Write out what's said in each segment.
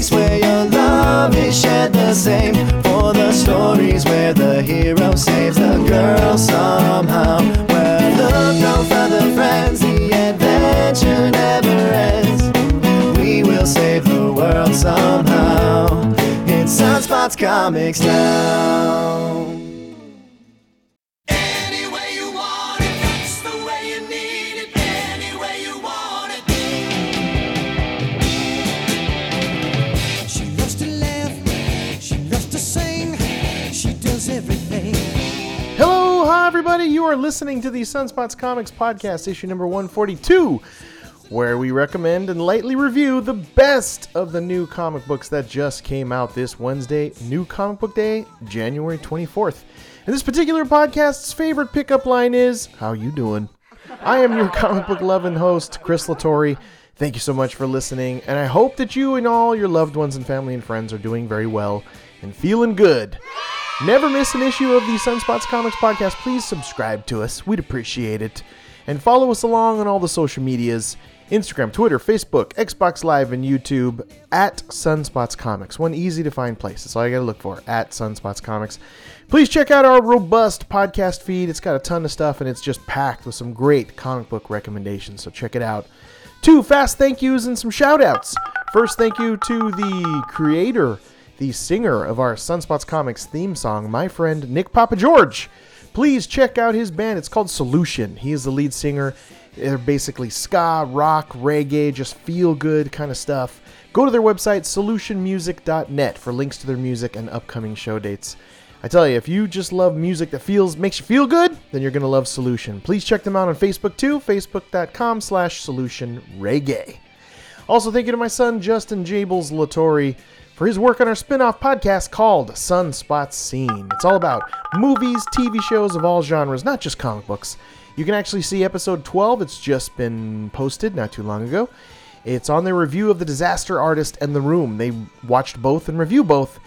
comics where your love is shared the same. For the stories where the hero saves the girl somehow. Where look no further, friends, the adventure never ends. We will save the world somehow. It's Sunspots Comics now. You are listening to the Sunspots Comics podcast, issue number 142, where we recommend and lightly review the best of the new comic books that just came out this Wednesday, New Comic Book Day, January 24th. And this particular podcast's favorite pickup line is, "How you doing?" I am your comic book loving host, Chris Latore. Thank you so much for listening, and I hope that you and all your loved ones and family and friends are doing very well and feeling good. Never miss an issue of the Sunspots Comics podcast. Please subscribe to us. We'd appreciate it. And follow us along on all the social medias Instagram, Twitter, Facebook, Xbox Live, and YouTube at Sunspots Comics. One easy to find place. That's all you got to look for at Sunspots Comics. Please check out our robust podcast feed. It's got a ton of stuff and it's just packed with some great comic book recommendations. So check it out. Two fast thank yous and some shout outs. First, thank you to the creator, the singer of our Sunspots Comics theme song, my friend Nick Papa George. Please check out his band. It's called Solution. He is the lead singer. They're basically ska, rock, reggae, just feel good kind of stuff. Go to their website, solutionmusic.net, for links to their music and upcoming show dates. I tell you, if you just love music that feels makes you feel good, then you're gonna love Solution. Please check them out on Facebook too, facebook.com slash solution reggae. Also, thank you to my son Justin Jables Latore for his work on our spin-off podcast called Sunspot Scene. It's all about movies, TV shows of all genres, not just comic books. You can actually see episode 12. It's just been posted not too long ago. It's on their review of The Disaster Artist and The Room. They watched both and review both.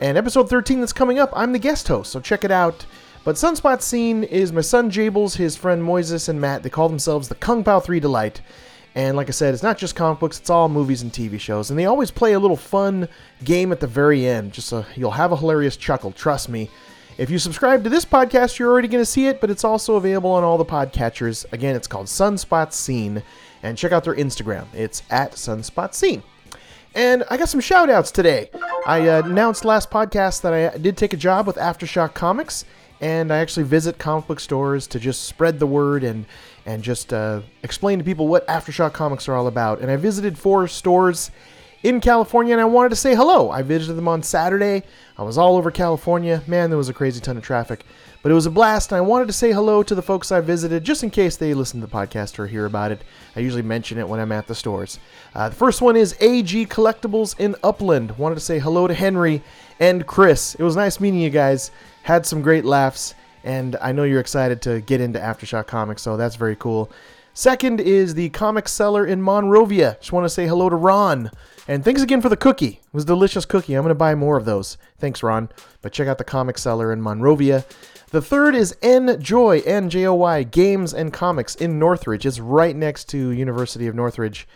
And episode 13 that's coming up, I'm the guest host, so check it out. But Sunspot Scene is my son Jables, his friend Moises, and Matt. They call themselves the Kung Pao 3 Delight. And like I said, it's not just comic books, it's all movies and TV shows. And they always play a little fun game at the very end. Just so you'll have a hilarious chuckle, trust me. If you subscribe to this podcast, you're already going to see it, but it's also available on all the podcatchers. Again, it's called Sunspot Scene. And check out their Instagram. It's at Sunspot Scene. And I got some shout outs today. I uh, announced last podcast that I did take a job with Aftershock Comics, and I actually visit comic book stores to just spread the word and and just uh, explain to people what Aftershock Comics are all about. And I visited four stores in California, and I wanted to say hello. I visited them on Saturday. I was all over California. Man, there was a crazy ton of traffic. But it was a blast, and I wanted to say hello to the folks I visited just in case they listen to the podcast or hear about it. I usually mention it when I'm at the stores. Uh, the first one is AG Collectibles in Upland. Wanted to say hello to Henry and Chris. It was nice meeting you guys. Had some great laughs, and I know you're excited to get into Aftershock Comics, so that's very cool. Second is the comic seller in Monrovia. Just want to say hello to Ron. And thanks again for the cookie. It was a delicious cookie. I'm going to buy more of those. Thanks, Ron. But check out the comic seller in Monrovia. The third is Enjoy, N-J-O-Y, Games and Comics in Northridge. It's right next to University of Northridge.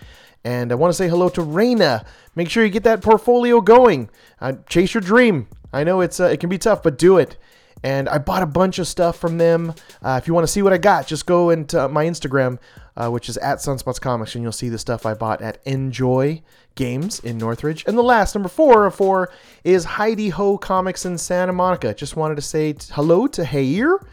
And I want to say hello to Raina. Make sure you get that portfolio going. Uh, chase your dream. I know it's uh, it can be tough, but do it. And I bought a bunch of stuff from them. Uh, if you want to see what I got, just go into my Instagram, uh, which is at Sunspots Comics, and you'll see the stuff I bought at Enjoy Games in Northridge. And the last, number four of four, is Hi De Ho Comics in Santa Monica. Just wanted to say hello to Hayir.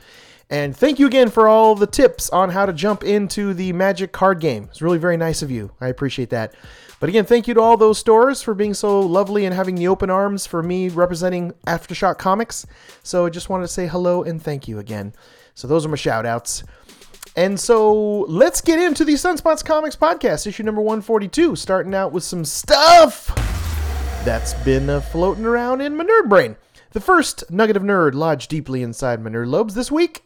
And thank you again for all the tips on how to jump into the Magic card game. It's really very nice of you. I appreciate that. But again, thank you to all those stores for being so lovely and having the open arms for me representing Aftershock Comics. So I just wanted to say hello and thank you again. So those are my shout outs. And so let's get into the Sunspots Comics podcast, issue number 142, starting out with some stuff that's been uh, floating around in my nerd brain. The first nugget of nerd lodged deeply inside my nerd lobes this week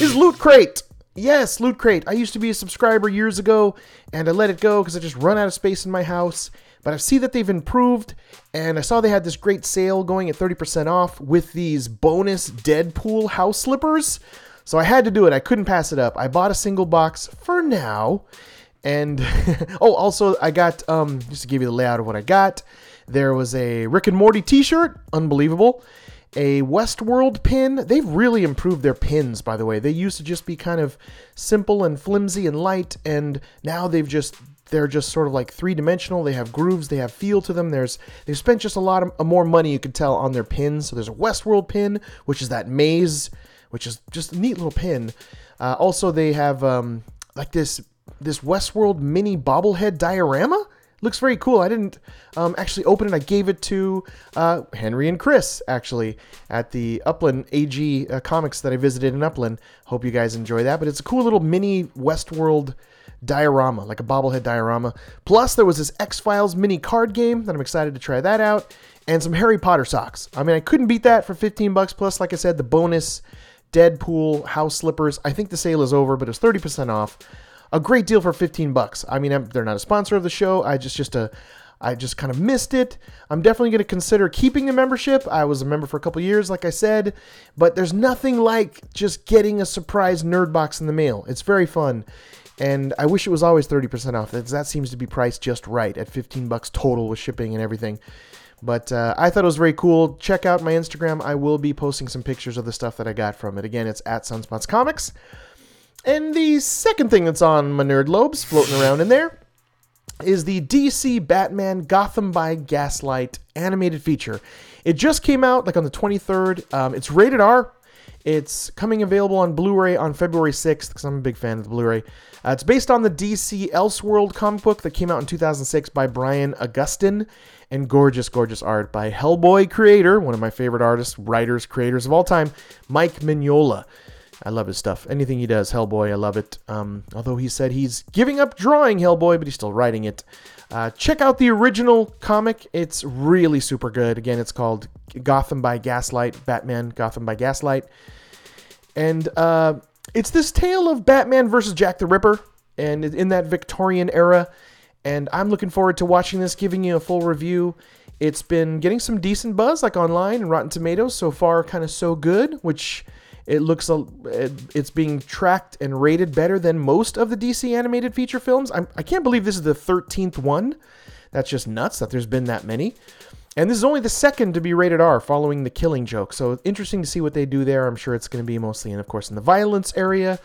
is Loot Crate. Yes, Loot Crate. I used to be a subscriber years ago, and I let it go because I just run out of space in my house. But I see that they've improved, and I saw they had this great sale going at 30% off with these bonus Deadpool house slippers. So I had to do it. I couldn't pass it up. I bought a single box for now. And oh, also I got um just to give you the layout of what I got. There was a Rick and Morty T-shirt, unbelievable. A Westworld pin. They've really improved their pins, by the way. They used to just be kind of simple and flimsy and light, and now they've just they're just sort of like three dimensional. They have grooves, they have feel to them. There's they've spent just a lot of more money you could tell on their pins. So there's a Westworld pin, which is that maze, which is just a neat little pin. Uh, also, they have um, like this this Westworld mini bobblehead diorama. Looks very cool. I didn't um, actually open it. I gave it to uh, Henry and Chris actually at the Upland AG uh, comics that I visited in Upland. Hope you guys enjoy that. But it's a cool little mini Westworld diorama, like a bobblehead diorama. Plus, there was this X Files mini card game that I'm excited to try that out, and some Harry Potter socks. I mean, I couldn't beat that for 15 bucks. Plus, like I said, the bonus Deadpool house slippers. I think the sale is over, but it's 30% off. A great deal for 15 bucks. I mean, I'm, they're not a sponsor of the show. I just just a I just kind of missed it. I'm definitely going to consider keeping the membership. I was a member for a couple years, like I said, but there's nothing like just getting a surprise nerd box in the mail. It's very fun. And I wish it was always 30% off. That, seems to be priced just right at 15 bucks total with shipping and everything. But uh, I thought it was very cool. Check out my Instagram. I will be posting some pictures of the stuff that I got from it. Again, it's at Sunspots Comics. And the second thing that's on my nerd lobes floating around in there is the DC Batman Gotham by Gaslight animated feature. It just came out like on the 23rd. Um, it's rated R. It's coming available on Blu-ray on February 6th because I'm a big fan of the Blu-ray. Uh, it's based on the DC Elseworld comic book that came out in 2006 by Brian Augustyn and gorgeous, gorgeous art by Hellboy creator, one of my favorite artists, writers, creators of all time, Mike Mignola. I love his stuff. Anything he does, Hellboy, I love it. Um, although he said he's giving up drawing Hellboy, but he's still writing it. Uh, check out the original comic. It's really super good. Again, it's called Gotham by Gaslight, Batman Gotham by Gaslight. And uh, it's this tale of Batman versus Jack the Ripper, and in that Victorian era. And I'm looking forward to watching this, giving you a full review. It's been getting some decent buzz, like online and Rotten Tomatoes. So far, kind of so good, which it looks it's being tracked and rated better than most of the DC animated feature films. I'm, I can't believe this is the 13th one. That's just nuts that there's been that many. And this is only the second to be rated R following the killing joke. So interesting to see what they do there. I'm sure it's going to be mostly, in, of course, in the violence area.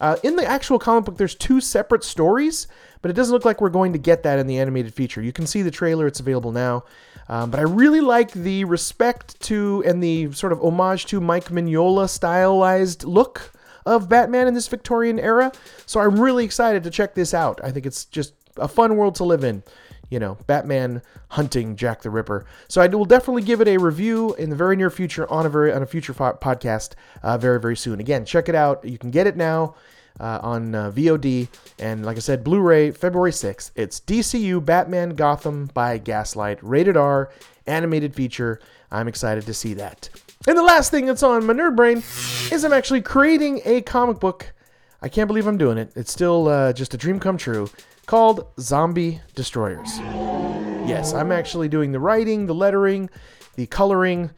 Uh, in the actual comic book, there's two separate stories, but it doesn't look like we're going to get that in the animated feature. You can see the trailer, it's available now. Um, but I really like the respect to and the sort of homage to Mike Mignola stylized look of Batman in this Victorian era. So I'm really excited to check this out. I think it's just a fun world to live in. You know, Batman hunting Jack the Ripper. So I will definitely give it a review in the very near future on a very on a future fo- podcast uh, very very soon. Again, check it out. You can get it now uh, on uh, VOD and like I said, Blu-ray February 6th. It's DCU Batman Gotham by Gaslight, rated R, animated feature. I'm excited to see that. And the last thing that's on my nerd brain is I'm actually creating a comic book. I can't believe I'm doing it. It's still uh, just a dream come true. Called Zombie Destroyers. Yes, I'm actually doing the writing, the lettering, the coloring.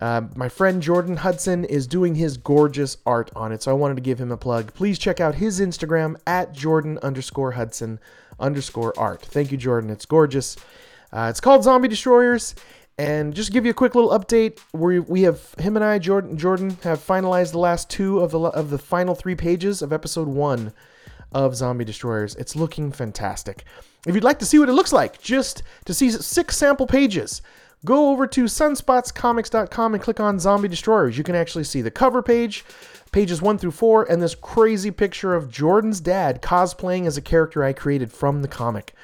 Uh, my friend Jordan Hudson is doing his gorgeous art on it, so I wanted to give him a plug. Please check out his Instagram at Jordan underscore Hudson underscore art. Thank you, Jordan. It's gorgeous. Uh, it's called Zombie Destroyers. And just to give you a quick little update, we we have him and I, Jordan Jordan, have finalized the last two of the of the final three pages of episode one of Zombie Destroyers. It's looking fantastic. If you'd like to see what it looks like, just to see six sample pages, go over to sunspotscomics.com and click on Zombie Destroyers. You can actually see the cover page, pages one through four, and this crazy picture of Jordan's dad cosplaying as a character I created from the comic.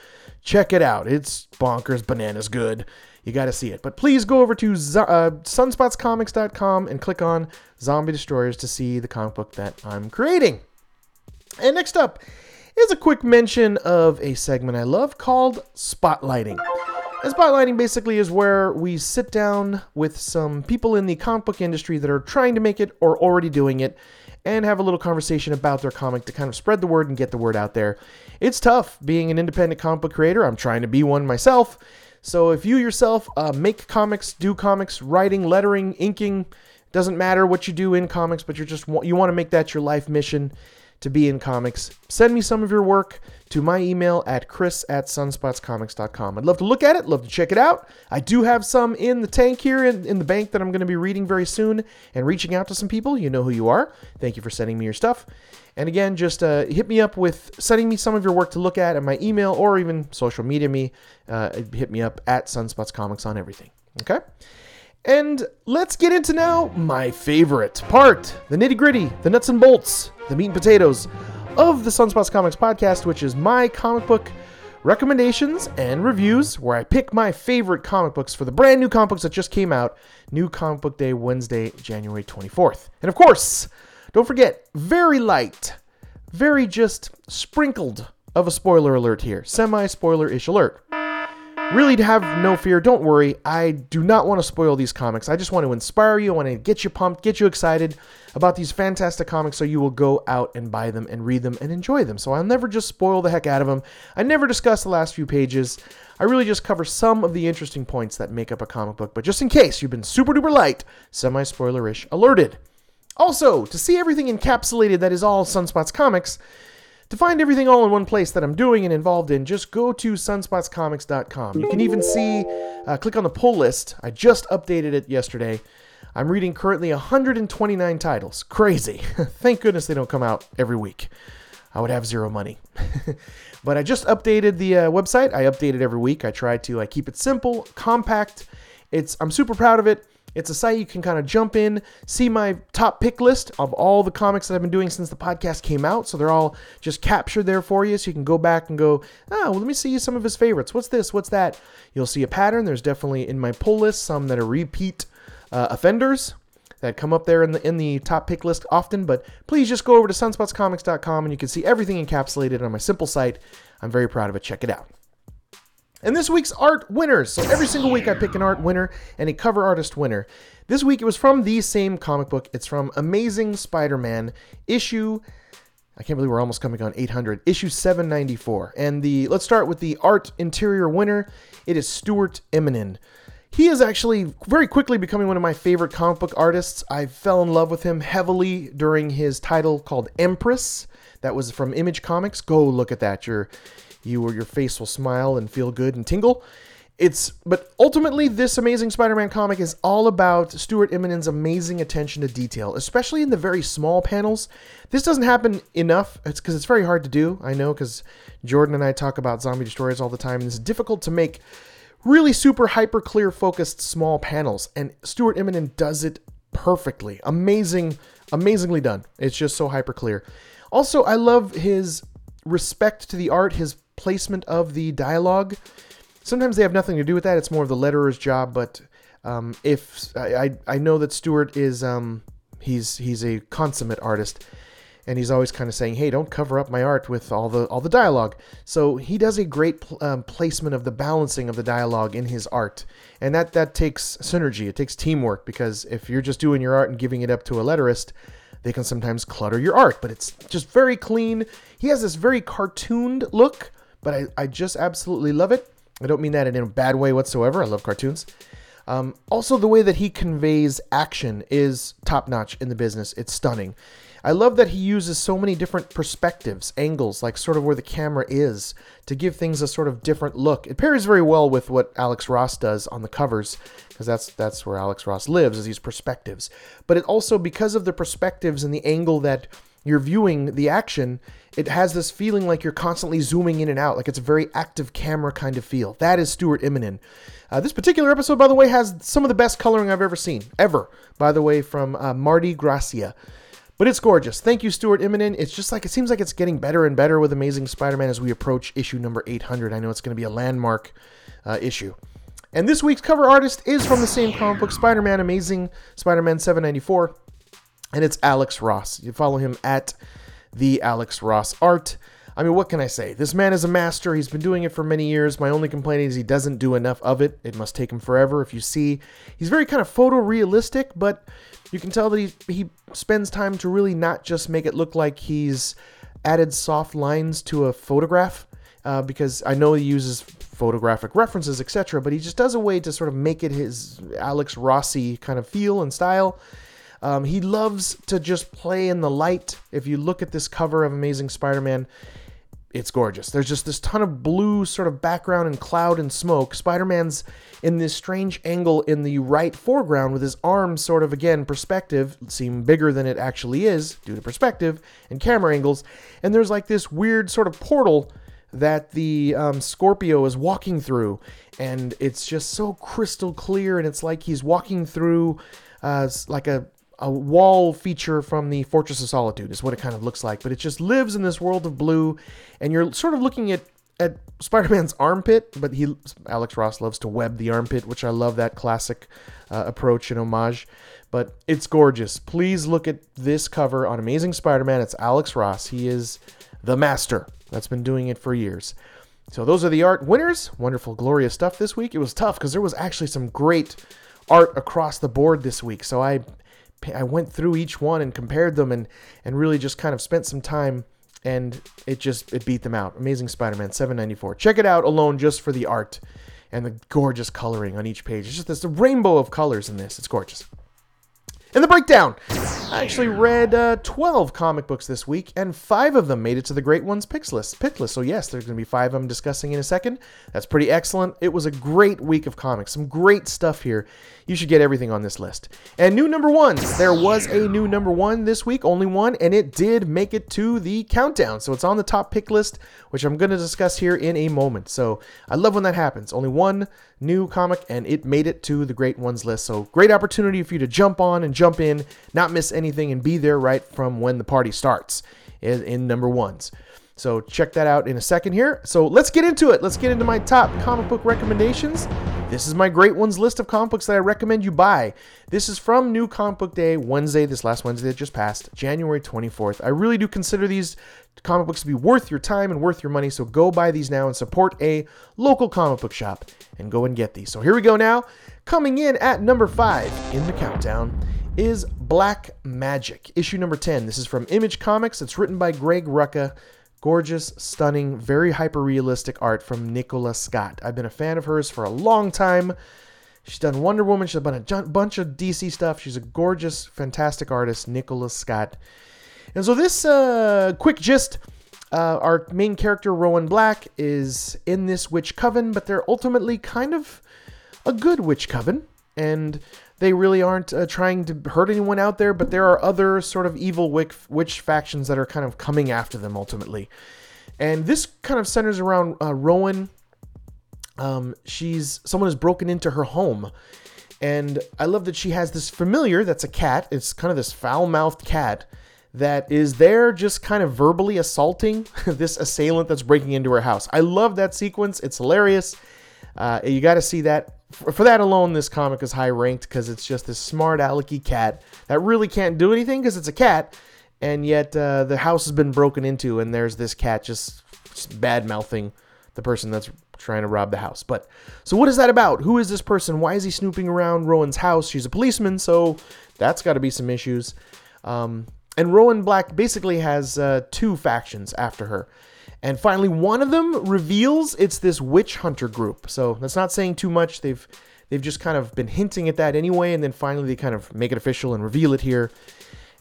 Check it out. It's bonkers, bananas good. You got to see it. But please go over to uh, sunspotscomics.com and click on Zombie Destroyers to see the comic book that I'm creating. And next up is a quick mention of a segment I love called Spotlighting. And spotlighting basically is where we sit down with some people in the comic book industry that are trying to make it or already doing it and have a little conversation about their comic to kind of spread the word and get the word out there. It's tough being an independent comic book creator. I'm trying to be one myself. So if you yourself uh, make comics, do comics, writing, lettering, inking, doesn't matter what you do in comics, but you're just you want to make that your life mission to be in comics, send me some of your work to my email at chris at sunspotscomics.com. I'd love to look at it, love to check it out. I do have some in the tank here in, in the bank that I'm going to be reading very soon and reaching out to some people. You know who you are. Thank you for sending me your stuff. And again, just uh, hit me up with sending me some of your work to look at at my email or even social media me. Uh, hit me up at Sunspots Comics on everything. Okay? And let's get into now my favorite part the nitty gritty, the nuts and bolts, the meat and potatoes of the Sunspots Comics podcast, which is my comic book recommendations and reviews, where I pick my favorite comic books for the brand new comic books that just came out, New Comic Book Day, Wednesday, January 24th. And of course, don't forget, very light, very just sprinkled of a spoiler alert here, semi spoiler ish alert. Really, have no fear, don't worry. I do not want to spoil these comics. I just want to inspire you. I want to get you pumped, get you excited about these fantastic comics so you will go out and buy them and read them and enjoy them. So I'll never just spoil the heck out of them. I never discuss the last few pages. I really just cover some of the interesting points that make up a comic book. But just in case you've been super duper light, semi spoilerish alerted. Also, to see everything encapsulated that is all Sunspots Comics, to find everything all in one place that I'm doing and involved in, just go to sunspotscomics.com. You can even see, uh, click on the pull list. I just updated it yesterday. I'm reading currently 129 titles. Crazy. Thank goodness they don't come out every week. I would have zero money. but I just updated the uh, website. I update it every week. I try to I keep it simple, compact. It's I'm super proud of it. It's a site you can kind of jump in, see my top pick list of all the comics that I've been doing since the podcast came out. So they're all just captured there for you. So you can go back and go, oh, well, let me see some of his favorites. What's this? What's that? You'll see a pattern. There's definitely in my pull list some that are repeat uh, offenders that come up there in the in the top pick list often. But please just go over to sunspotscomics.com and you can see everything encapsulated on my simple site. I'm very proud of it. Check it out. And this week's art winners. So every single week I pick an art winner and a cover artist winner. This week it was from the same comic book. It's from Amazing Spider-Man issue I can't believe we're almost coming on 800. Issue 794. And the let's start with the art interior winner. It is Stuart Immonen. He is actually very quickly becoming one of my favorite comic book artists. I fell in love with him heavily during his title called Empress. That was from Image Comics. Go look at that. Your you or your face will smile and feel good and tingle. It's but ultimately this amazing Spider-Man comic is all about Stuart Immonen's amazing attention to detail, especially in the very small panels. This doesn't happen enough. It's because it's very hard to do. I know because Jordan and I talk about zombie destroyers all the time, and it's difficult to make really super hyper clear focused small panels. And Stuart Immonen does it perfectly. Amazing, amazingly done. It's just so hyper clear. Also, I love his respect to the art, his placement of the dialogue. Sometimes they have nothing to do with that. It's more of the letterer's job. But um, if I, I I know that Stuart is um, he's he's a consummate artist, and he's always kind of saying, "Hey, don't cover up my art with all the all the dialogue." So he does a great pl- um, placement of the balancing of the dialogue in his art, and that that takes synergy. It takes teamwork because if you're just doing your art and giving it up to a letterist, they can sometimes clutter your art. But it's just very clean. He has this very cartooned look, but I, I just absolutely love it. I don't mean that in a bad way whatsoever. I love cartoons. Um, also, the way that he conveys action is top notch in the business. It's stunning. I love that he uses so many different perspectives, angles, like sort of where the camera is, to give things a sort of different look. It pairs very well with what Alex Ross does on the covers, because that's that's where Alex Ross lives, is these perspectives. But it also, because of the perspectives and the angle that you're viewing the action, it has this feeling like you're constantly zooming in and out, like it's a very active camera kind of feel. That is Stuart Immonen. Uh, this particular episode, by the way, has some of the best coloring I've ever seen, ever. By the way, from uh, Marte Gracia. But it's gorgeous. Thank you, Stuart Immonen. It's just like it seems like it's getting better and better with Amazing Spider-Man as we approach issue number 800. I know it's going to be a landmark uh, issue. And this week's cover artist is from the same comic book, Spider-Man Amazing Spider-Man 794 and it's Alex Ross. You follow him at the Alex Ross Art. I mean, what can I say? This man is a master. He's been doing it for many years. My only complaint is he doesn't do enough of it. It must take him forever. If you see, he's very kind of photorealistic, but you can tell that he he spends time to really not just make it look like he's added soft lines to a photograph. Uh, because I know he uses photographic references, etc., but he just does a way to sort of make it his Alex Rossi kind of feel and style. Um, he loves to just play in the light. If you look at this cover of Amazing Spider Man, it's gorgeous. There's just this ton of blue sort of background and cloud and smoke. Spider Man's in this strange angle in the right foreground with his arms sort of, again, perspective, seem bigger than it actually is due to perspective and camera angles. And there's like this weird sort of portal that the um, Scorpio is walking through. And it's just so crystal clear. And it's like he's walking through uh, like a a wall feature from the Fortress of Solitude is what it kind of looks like, but it just lives in this world of blue, and you're sort of looking at at Spider-Man's armpit, but he Alex Ross loves to web the armpit, which I love that classic uh, approach and homage. But it's gorgeous. Please look at this cover on Amazing Spider-Man. It's Alex Ross. He is the master that's been doing it for years. So those are the art winners. Wonderful, glorious stuff this week. It was tough because there was actually some great art across the board this week. So I I went through each one and compared them and and really just kind of spent some time and it just it beat them out. Amazing Spider-Man 794. Check it out alone just for the art and the gorgeous coloring on each page. It's just this rainbow of colors in this. It's gorgeous. In the breakdown, I actually read uh, 12 comic books this week, and five of them made it to the Great Ones picks list. Pick list. So yes, there's going to be five I'm discussing in a second. That's pretty excellent. It was a great week of comics. Some great stuff here. You should get everything on this list. And new number ones. There was a new number one this week, only one, and it did make it to the countdown. So it's on the top pick list, which I'm going to discuss here in a moment. So I love when that happens. Only one new comic, and it made it to the great ones list. So great opportunity for you to jump on and jump in, not miss anything, and be there right from when the party starts in, in number ones. So check that out in a second here. So let's get into it. Let's get into my top comic book recommendations. This is my great ones list of comic books that I recommend you buy. This is from New Comic Book Day, Wednesday, this last Wednesday that just passed, January 24th. I really do consider these comic books to be worth your time and worth your money, so go buy these now and support a local comic book shop and go and get these. So here we go now. Coming in at number five in the countdown is Black Magic, issue number 10. This is from Image Comics. It's written by Greg Rucka. Gorgeous, stunning, very hyper realistic art from Nicola Scott. I've been a fan of hers for a long time. She's done Wonder Woman. She's done a bunch of DC stuff. She's a gorgeous, fantastic artist, Nicola Scott. And so this uh, quick gist. Uh, our main character, Rowan Black, is in this witch coven, but they're ultimately kind of a good witch coven, and they really aren't uh, trying to hurt anyone out there. But there are other sort of evil witch, factions that are kind of coming after them ultimately. And this kind of centers around uh, Rowan. Um, she's someone has broken into her home, and I love that she has this familiar that's a cat. It's kind of this foul-mouthed cat that is there just kind of verbally assaulting this assailant that's breaking into her house. I love that sequence. It's hilarious. Uh, you got to see that. For, that alone, this comic is high ranked because it's just this smart alecky cat that really can't do anything because it's a cat, and yet uh, the house has been broken into, and there's this cat just, just bad mouthing the person that's trying to rob the house. But so what is that about? Who is this person? Why is he snooping around Rowan's house? She's a policeman, so that's got to be some issues. Um, and Rowan Black basically has uh, two factions after her. And finally, one of them reveals it's this witch hunter group. So that's not saying too much. They've they've just kind of been hinting at that anyway, and then finally they kind of make it official and reveal it here.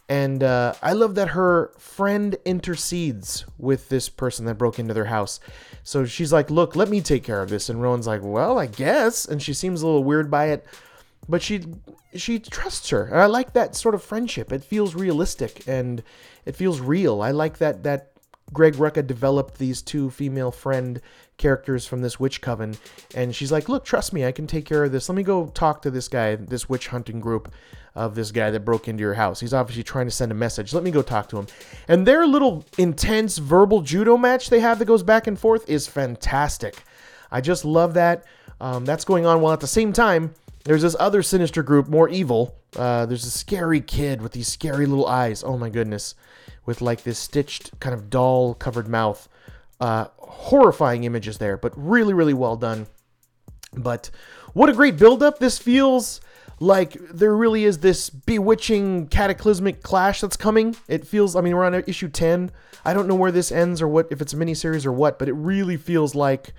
And uh, I love that her friend intercedes with this person that broke into their house. So she's like, "Look, let me take care of this." And Rowan's like, "Well, I guess." And she seems a little weird by it, but she she trusts her. And I like that sort of friendship. It feels realistic and it feels real. I like that that Greg Rucka developed these two female friend characters from this witch coven, and she's like, "Look, trust me, I can take care of this. Let me go talk to this guy, this witch hunting group of this guy that broke into your house. He's obviously trying to send a message. Let me go talk to him." And their little intense verbal judo match they have that goes back and forth is fantastic. I just love that. Um, that's going on while at the same time there's this other sinister group, more evil. Uh, there's a scary kid with these scary little eyes. Oh my goodness, with like this stitched kind of doll covered mouth. Uh, horrifying images there, but really, really well done. But what a great build-up! This feels like there really is this bewitching cataclysmic clash that's coming. It feels. I mean, we're on issue ten. I don't know where this ends or what if it's a miniseries or what, but it really feels like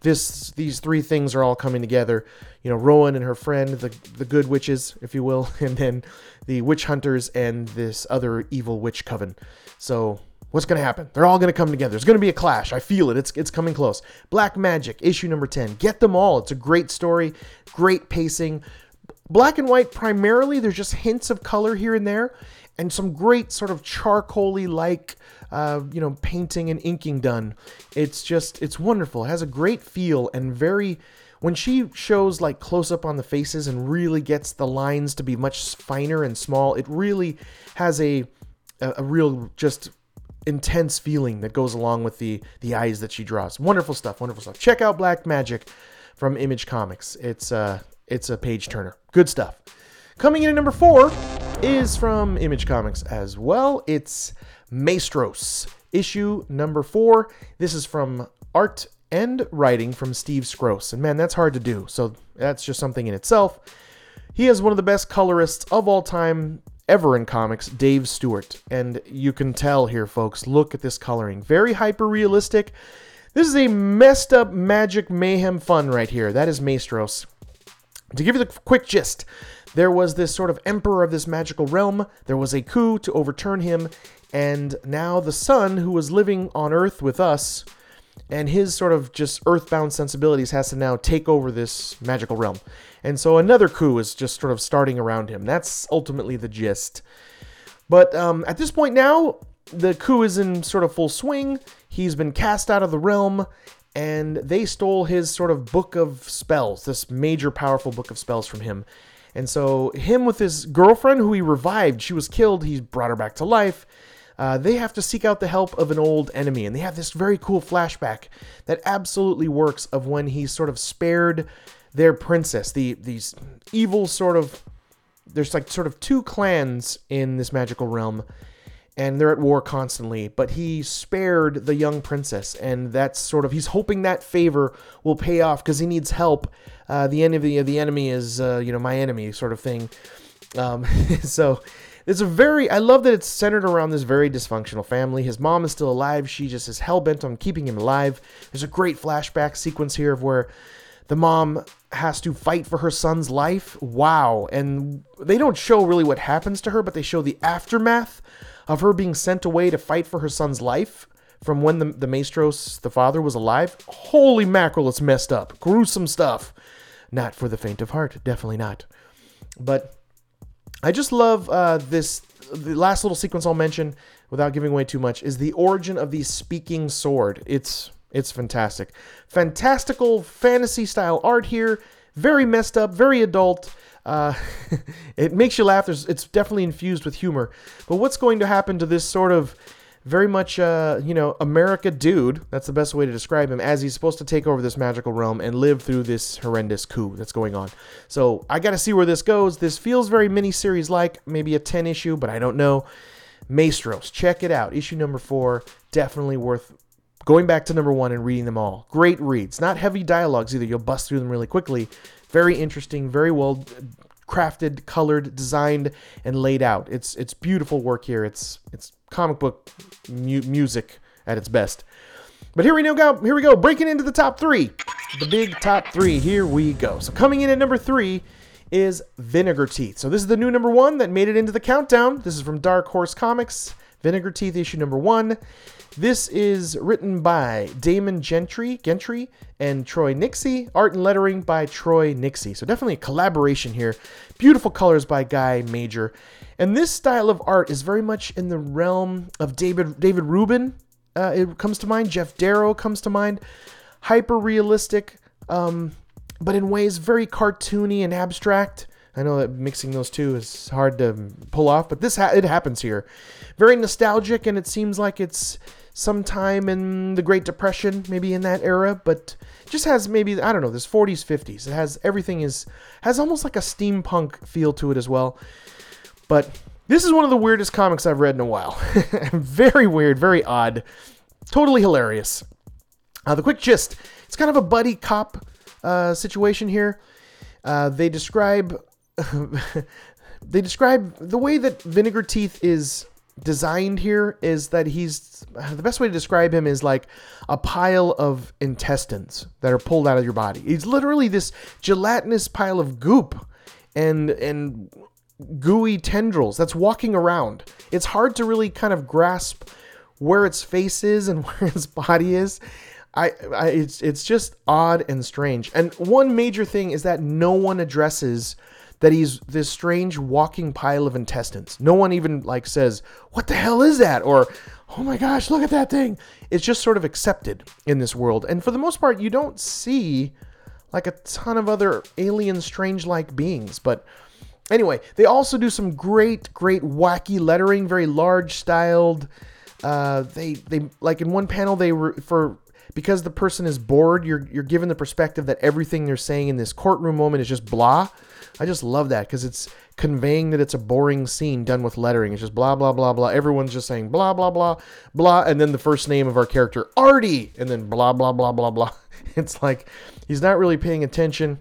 this these three things are all coming together. You know, Rowan and her friend, the the good witches, if you will, and then the witch hunters and this other evil witch coven. So what's going to happen? They're all going to come together. There's going to be a clash. I feel it. It's it's coming close. Black Magic, issue number 10. Get them all. It's a great story, great pacing. Black and white primarily. There's just hints of color here and there, and some great sort of charcoaly like, uh, you know, painting and inking done. It's just it's wonderful. It has a great feel and very. When she shows like close up on the faces and really gets the lines to be much finer and small, it really has a a, a real just intense feeling that goes along with the the eyes that she draws. Wonderful stuff, wonderful stuff. Check out Black Magic from Image Comics. It's uh it's a page turner. Good stuff. Coming in at number 4 is from Image Comics as well. It's Maestros, issue number 4. This is from art and writing from Steve Skroce. And man, that's hard to do. So that's just something in itself. He is one of the best colorists of all time ever in comics, Dave Stewart. And you can tell here, folks, look at this coloring. Very hyper realistic. This is a messed up magic mayhem fun right here. That is Maestros. To give you the quick gist, there was this sort of emperor of this magical realm. There was a coup to overturn him, and now the son, who was living on Earth with us, and his sort of just earthbound sensibilities has to now take over this magical realm. And so another coup is just sort of starting around him. That's ultimately the gist. But um, at this point now, the coup is in sort of full swing. He's been cast out of the realm, and they stole his sort of book of spells, this major powerful book of spells from him. And so, him with his girlfriend, who he revived, she was killed, he brought her back to life. Uh, they have to seek out the help of an old enemy, and they have this very cool flashback that absolutely works of when he sort of spared their princess. The these evil sort of there's like sort of two clans in this magical realm, and they're at war constantly. But he spared the young princess, and that's sort of he's hoping that favor will pay off because he needs help. Uh, the enemy of the enemy is uh, you know my enemy sort of thing. Um, so it's a very I love that it's centered around this very dysfunctional family. His mom is still alive. She just is hell bent on keeping him alive. There's a great flashback sequence here of where the mom has to fight for her son's life. Wow. And they don't show really what happens to her, but they show the aftermath of her being sent away to fight for her son's life from when the, the Maestros, the father, was alive. Holy mackerel, it's messed up. Gruesome stuff. Not for the faint of heart. Definitely not. But I just love uh, this. The last little sequence I'll mention, without giving away too much, is the origin of the speaking sword. It's it's fantastic, fantastical fantasy style art here. Very messed up, very adult. Uh, it makes you laugh. There's, it's definitely infused with humor. But what's going to happen to this sort of very much, uh, you know, America dude? That's the best way to describe him. As he's supposed to take over this magical realm and live through this horrendous coup that's going on. So I got to see where this goes. This feels very miniseries like, maybe a 10 issue, but I don't know. Maestros, check it out. Issue number four, definitely worth going back to number one and reading them all. Great reads. Not heavy dialogues either. You'll bust through them really quickly. Very interesting, very well uh, crafted, colored, designed, and laid out. It's it's beautiful work here. It's it's comic book mu- music at its best. But here we go. Here we go. Breaking into the top three, the big top three. Here we go. So coming in at number three is Vinegar Teeth. So this is the new number one that made it into the countdown. This is from Dark Horse Comics. Vinegar Teeth issue number one. This is written by Damon Gentry, Gentry and Troy Nixey. Art and lettering by Troy Nixey. So definitely a collaboration here. Beautiful colors by Guy Major. And this style of art is very much in the realm of David David Rubin. Uh, it comes to mind. Geof Darrow comes to mind. Hyper realistic, um, but in ways very cartoony and abstract. I know that mixing those two is hard to pull off, but this ha- it happens here. Very nostalgic, and it seems like it's sometime in the Great Depression, maybe in that era, but just has maybe I don't know this 40s 50s. It has everything is has almost like a steampunk feel to it as well. But this is one of the weirdest comics I've read in a while. very weird, very odd, totally hilarious. Uh, the quick gist: it's kind of a buddy cop uh, situation here. Uh, they describe they describe the way that Vinegar Teeth is designed here is that he's the best way to describe him is like a pile of intestines that are pulled out of your body. He's literally this gelatinous pile of goop and and gooey tendrils that's walking around. It's hard to really kind of grasp where its face is and where its body is. I, I it's it's just odd and strange. And one major thing is that no one addresses that he's this strange walking pile of intestines. No one even like says, "What the hell is that?" or "Oh my gosh, look at that thing." It's just sort of accepted in this world. And for the most part, you don't see like a ton of other alien strange like beings, but Anyway, they also do some great, great wacky lettering, very large styled. Uh, they they like in one panel they were for because the person is bored. You're you're given the perspective that everything they're saying in this courtroom moment is just blah. I just love that because it's conveying that it's a boring scene done with lettering. It's just blah blah blah blah. Everyone's just saying blah blah blah blah, and then the first name of our character Artie, and then blah blah blah blah blah. It's like he's not really paying attention.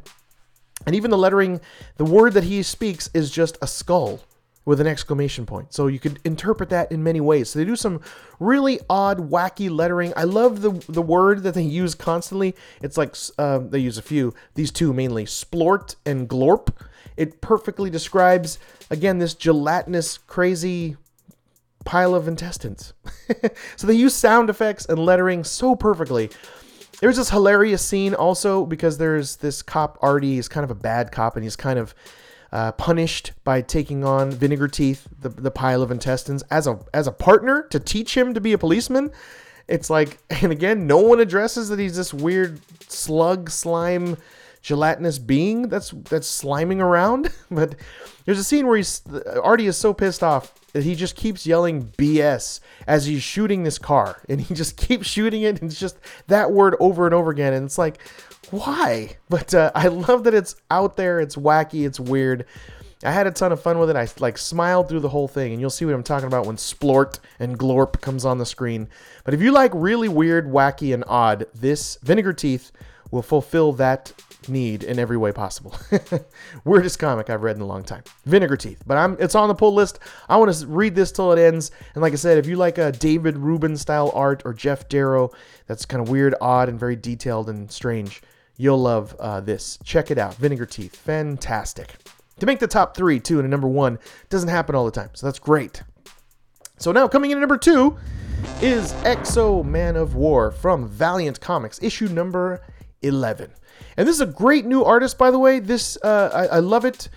And even the lettering, the word that he speaks is just a skull with an exclamation point. So you could interpret that in many ways. So they do some really odd, wacky lettering. I love the the word that they use constantly. It's like uh, they use a few. These two mainly, splort and glorp. It perfectly describes again this gelatinous, crazy pile of intestines. so they use sound effects and lettering so perfectly. There's this hilarious scene also because there's this cop Artie. He's kind of a bad cop and he's kind of uh, punished by taking on Vinegar Teeth, the, the pile of intestines, as a as a partner to teach him to be a policeman. It's like, and again, no one addresses that he's this weird slug slime gelatinous being that's that's sliming around. But there's a scene where he's Artie is so pissed off that he just keeps yelling BS as he's shooting this car, and he just keeps shooting it, and it's just that word over and over again, and it's like, why? But uh, I love that it's out there, it's wacky, it's weird. I had a ton of fun with it. I like smiled through the whole thing, and you'll see what I'm talking about when Splort and Glorp comes on the screen. But if you like really weird, wacky, and odd, this Vinegar Teeth will fulfill that need in every way possible. Weirdest comic I've read in a long time. Vinegar Teeth. But I'm it's on the pull list. I want to read this till it ends. And like I said, if you like a David Rubin style art or Geof Darrow, that's kind of weird, odd, and very detailed and strange, you'll love uh, this. Check it out. Vinegar Teeth. Fantastic. To make the top three, too, and a number one doesn't happen all the time. So that's great. So now coming in at number two is X-O Manowar from Valiant Comics, issue number 11. And this is a great new artist, by the way. This uh, I, I love it,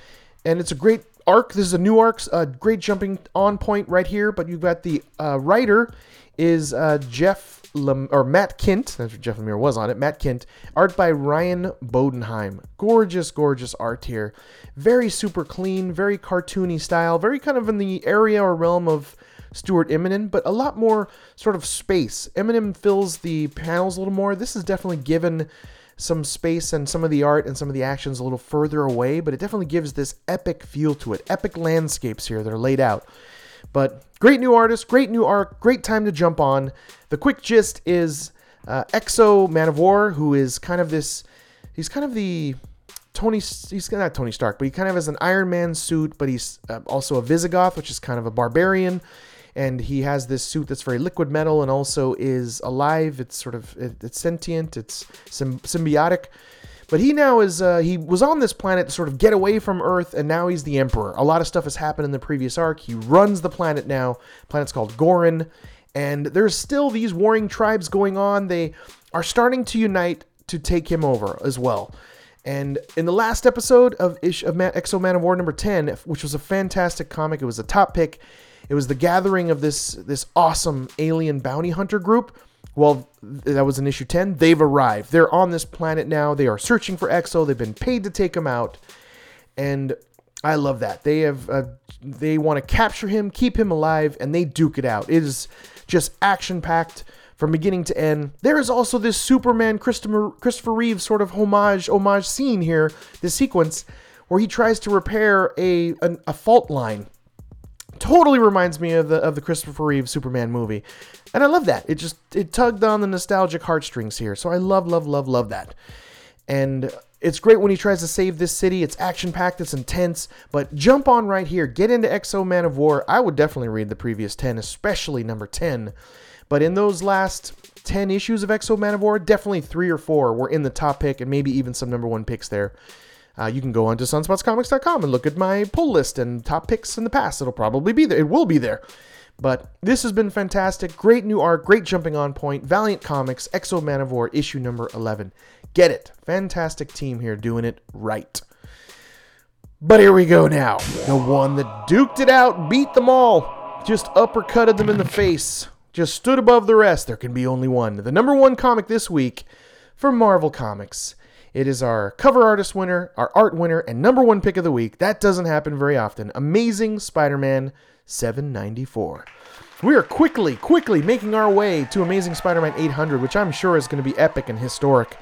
and it's a great arc. This is a new arc, a great jumping on point right here. But you've got the uh, writer is uh, Jeff Lem- or Matt Kindt. That's what Jeff Lemire was on it. Matt Kindt. Art by Ryan Bodenheim. Gorgeous, gorgeous art here. Very super clean, very cartoony style. Very kind of in the area or realm of Stuart Immonen, but a lot more sort of space. Immonen fills the panels a little more. This is definitely given some space and some of the art and some of the actions a little further away, but it definitely gives this epic feel to it. Epic landscapes here that are laid out. But great new artist, great new arc, great time to jump on. The quick gist is uh, X-O Manowar, who is kind of this, he's kind of the Tony, he's not Tony Stark, but he kind of has an Iron Man suit, but he's uh, also a Visigoth, which is kind of a barbarian. And he has this suit that's very liquid metal and also is alive. It's sort of it, it's sentient. It's sym- symbiotic. But he now is uh, he was on this planet to sort of get away from Earth, and now he's the Emperor. A lot of stuff has happened in the previous arc. He runs the planet now. planet's called Gorin, and there's still these warring tribes going on. They are starting to unite to take him over as well. And in the last episode of Ish of Man, X-O Manowar number 10, which was a fantastic comic, it was a top pick. It was the gathering of this this awesome alien bounty hunter group. Well, that was in issue 10. They've arrived. They're on this planet now. They are searching for X-O. They've been paid to take him out. And I love that. They have uh, they want to capture him, keep him alive, and they duke it out. It is just action packed from beginning to end. There is also this Superman Christopher Christopher Reeve sort of homage homage scene here, this sequence where he tries to repair a an, a fault line. Totally reminds me of the of the Christopher Reeve Superman movie, and I love that. It just it tugged on the nostalgic heartstrings here, so I love love love love that. And It's great when he tries to save this city. It's action packed, it's intense. But jump on right here. Get into X-O Manowar. I would definitely read the previous 10, especially number 10. But in those last 10 issues of X-O Manowar, definitely three or four were in the top pick and maybe even some number one picks there. Uh, you can go onto sunspotscomics.com and look at my pull list and top picks in the past. It'll probably be there. It will be there. But this has been fantastic. Great new art, great jumping on point. Valiant Comics, X-O Manowar, issue number 11. Get it. Fantastic team here doing it right. But here we go now. The one that duked it out, beat them all, just uppercutted them in the face, just stood above the rest. There can be only one. The number one comic this week for Marvel Comics. It is our cover artist winner, our art winner, and number one pick of the week. That doesn't happen very often. Amazing Spider Man 794. We are quickly, quickly making our way to Amazing Spider Man 800, which I'm sure is going to be epic and historic.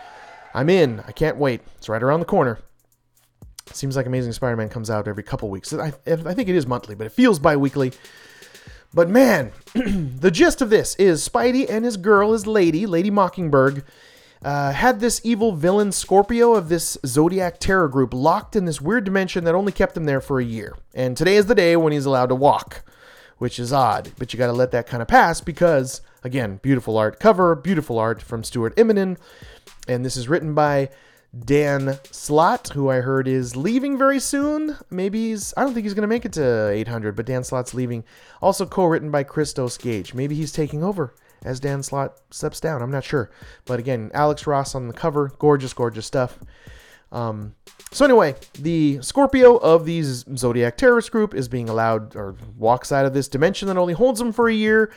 I'm in. I can't wait. It's right around the corner. Seems like Amazing Spider Man comes out every couple weeks. I, I think it is monthly, but it feels bi weekly. But man, the gist of this is Spidey and his girl, his lady, Lady Mockingbird, uh, had this evil villain Scorpio of this Zodiac terror group locked in this weird dimension that only kept him there for a year. And today is the day when he's allowed to walk, which is odd, but you got to let that kind of pass because, again, beautiful art cover, beautiful art from Stuart Immonen. And this is written by Dan Slott, who I heard is leaving very soon. Maybe he's, I don't think he's going to make it to 800, but Dan Slott's leaving. Also co written by Christos Gage. Maybe he's taking over as Dan Slott steps down. I'm not sure. But again, Alex Ross on the cover. Gorgeous, gorgeous stuff. Um, so anyway, the Scorpio of these Zodiac terrorist group is being allowed or walks out of this dimension that only holds him for a year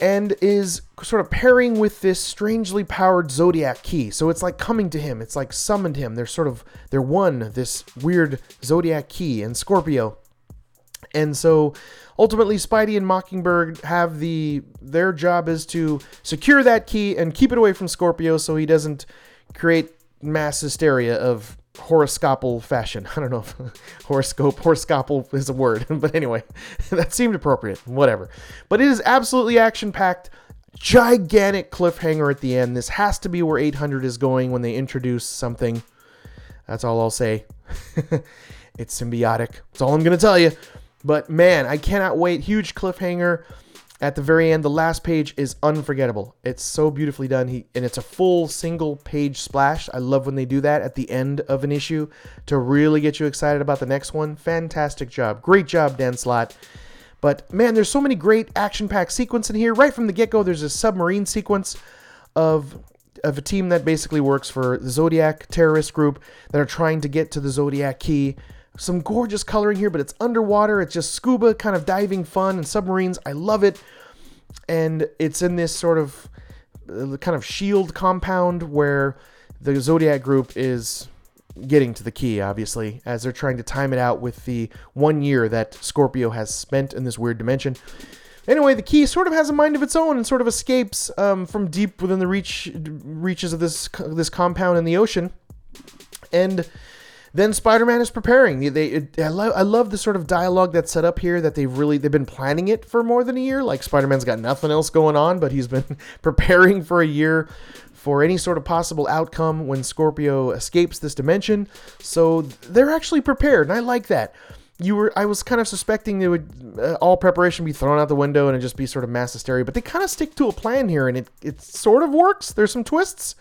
and is sort of pairing with this strangely powered zodiac key. So it's like coming to him. It's like summoned him. They're sort of they're one this weird zodiac key and Scorpio. And so ultimately Spidey and Mockingbird have the their job is to secure that key and keep it away from Scorpio so he doesn't create mass hysteria of horoscopal fashion. I don't know if horoscope, horoscopal is a word, but anyway, that seemed appropriate. Whatever. But it is absolutely action packed. Gigantic cliffhanger at the end. This has to be where 800 is going when they introduce something. That's all I'll say. it's symbiotic. That's all I'm going to tell you. But man, I cannot wait. Huge cliffhanger at the very end. The last page is unforgettable. It's so beautifully done. He and it's a full single page splash. I love when they do that at the end of an issue to really get you excited about the next one. Fantastic job. Great job, Dan Slott. But man, there's so many great action-packed sequence in here. Right from the get-go, there's a submarine sequence of of a team that basically works for the Zodiac terrorist group that are trying to get to the Zodiac key. Some gorgeous coloring here, but it's underwater. It's just scuba kind of diving fun and submarines. I love it. And it's in this sort of uh, kind of shield compound where the Zodiac group is getting to the key, obviously, as they're trying to time it out with the one year that Scorpio has spent in this weird dimension. Anyway, the key sort of has a mind of its own and sort of escapes um, from deep within the reach reaches of this this compound in the ocean, and then Spider-Man is preparing. They, it, I, love, I love the sort of dialogue that's set up here. That they've really they've been planning it for more than a year. Like Spider-Man's got nothing else going on, but he's been preparing for a year for any sort of possible outcome when Scorpio escapes this dimension. So they're actually prepared, and I like that. You were, I was kind of suspecting they would uh, all preparation be thrown out the window and it just be sort of mass hysteria, but they kind of stick to a plan here, and it it sort of works. There's some twists.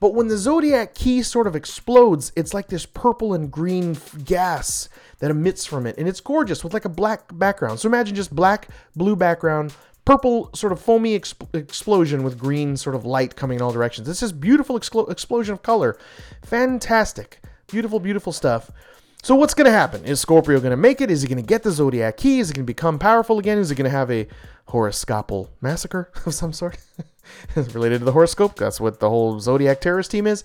But when the Zodiac key sort of explodes, it's like this purple and green gas that emits from it. And it's gorgeous with like a black background. So imagine just black, blue background, purple sort of foamy exp- explosion with green sort of light coming in all directions. It's this is beautiful explo- explosion of color. Fantastic. Beautiful, beautiful stuff. So what's going to happen? Is Scorpio going to make it? Is he going to get the Zodiac key? Is he going to become powerful again? Is he going to have a horoscopal massacre of some sort? Related to the horoscope. That's what the whole Zodiac terrorist team is.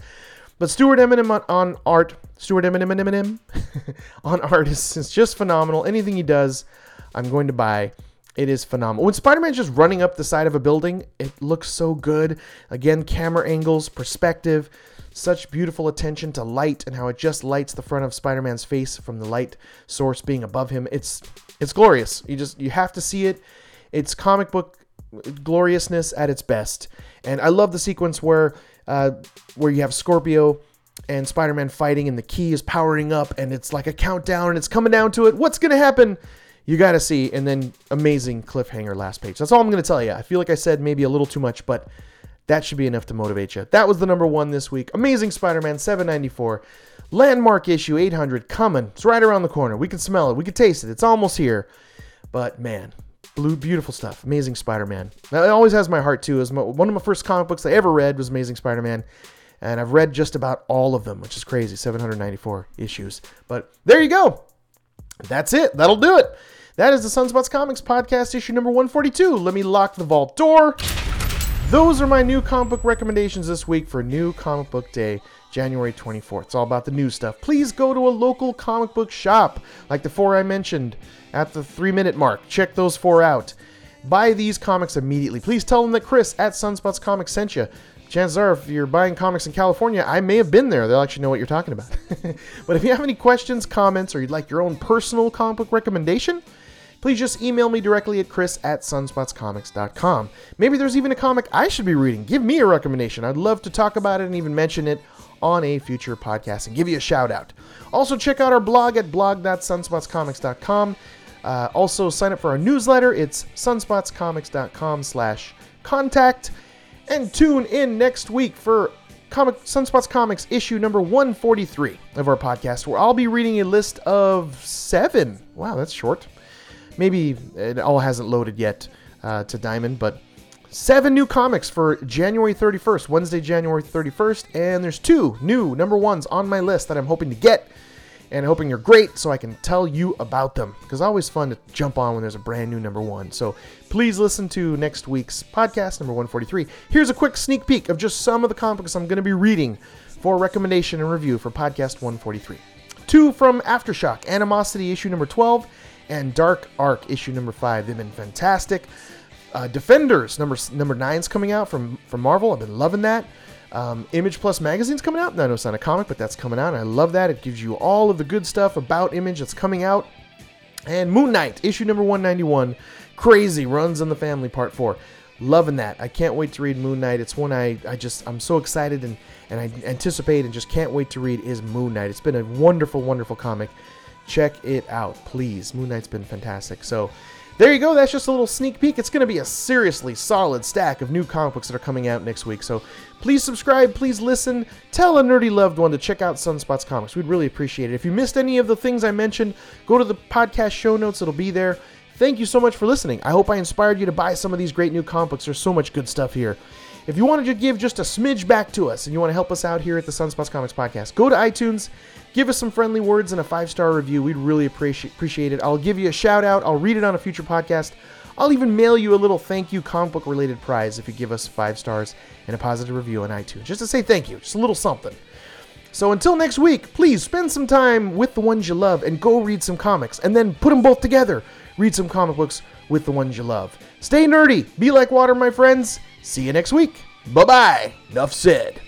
But Stuart Immonen on, on art, Stuart Immonen, Immonen, Immonen on art is, is just phenomenal. Anything he does, I'm going to buy. It is phenomenal. When Spider-Man's just running up the side of a building, it looks so good. Again, camera angles, perspective, such beautiful attention to light and how it just lights the front of Spider-Man's face from the light source being above him. It's it's glorious. You just you have to see it. It's comic book gloriousness at its best. And I love the sequence where uh, where you have Scorpio and Spider-Man fighting, and the key is powering up, and it's like a countdown, and it's coming down to it. What's gonna happen? You gotta see, and then amazing cliffhanger last page. That's all I'm gonna tell you. I feel like I said maybe a little too much, but that should be enough to motivate you. That was the number one this week. Amazing Spider-Man 794. Landmark issue 800 coming. It's right around the corner. We can smell it. We can taste it. It's almost here. But man, blue, beautiful stuff. Amazing Spider-Man. It always has my heart too. Is one of my first comic books I ever read was Amazing Spider-Man, and I've read just about all of them, which is crazy. 794 issues. But there you go. That's it. That'll do it. That is the Sunspots Comics podcast, issue number 142. Let me lock the vault door. Those are my new comic book recommendations this week for New Comic Book Day, January 24th. It's all about the new stuff. Please go to a local comic book shop, like the four I mentioned at the three minute mark. Check those four out. Buy these comics immediately. Please tell them that Chris at Sunspots Comics sent you. Chances are, if you're buying comics in California, I may have been there. They'll actually know what you're talking about. but if you have any questions, comments, or you'd like your own personal comic book recommendation, please just email me directly at chris at sunspotscomics.com. Maybe there's even a comic I should be reading. Give me a recommendation. I'd love to talk about it and even mention it on a future podcast and give you a shout out. Also, check out our blog at blog.sunspotscomics.com. Uh, also, sign up for our newsletter. It's sunspotscomics.com slash contact. And tune in next week for Comic Sunspots Comics issue number 143 of our podcast, where I'll be reading a list of seven. Wow, that's short maybe it all hasn't loaded yet uh, to Diamond, but seven new comics for January 31st, Wednesday, January 31st, and there's two new number ones on my list that I'm hoping to get. And hoping you're great so I can tell you about them. Because always fun to jump on when there's a brand new number one. So please listen to next week's podcast, number 143. Here's a quick sneak peek of just some of the comics I'm going to be reading for recommendation and review for podcast 143. Two from Aftershock, Animosity issue number 12, and Dark Ark issue number 5. They've been fantastic. Uh, Defenders number number nine's coming out from from Marvel. I've been loving that. Um, Image Plus magazine's coming out. I know it's not a comic, but that's coming out. I love that. It gives you all of the good stuff about Image that's coming out. And Moon Knight issue number 191. Crazy runs in the family part four. Loving that. I can't wait to read Moon Knight. It's one I, I just I'm so excited and and I anticipate and just can't wait to read is Moon Knight. It's been a wonderful, wonderful comic. Check it out, please. Moon Knight's been fantastic. So there you go. That's just a little sneak peek. It's going to be a seriously solid stack of new comic books that are coming out next week. So please subscribe, please listen. Tell a nerdy loved one to check out Sunspots Comics. We'd really appreciate it. If you missed any of the things I mentioned, go to the podcast show notes. It'll be there. Thank you so much for listening. I hope I inspired you to buy some of these great new comic books. There's so much good stuff here. If you wanted to give just a smidge back to us and you want to help us out here at the Sunspots Comics Podcast, go to iTunes, give us some friendly words and a five star review. We'd really appreciate appreciate it. I'll give you a shout out. I'll read it on a future podcast. I'll even mail you a little thank you comic book related prize if you give us five stars and a positive review on iTunes, just to say thank you, just a little something. So until next week, please spend some time with the ones you love and go read some comics, and then put them both together. Read some comic books with the ones you love. Stay nerdy, be like water, my friends. See you next week. Bye bye. Enough said.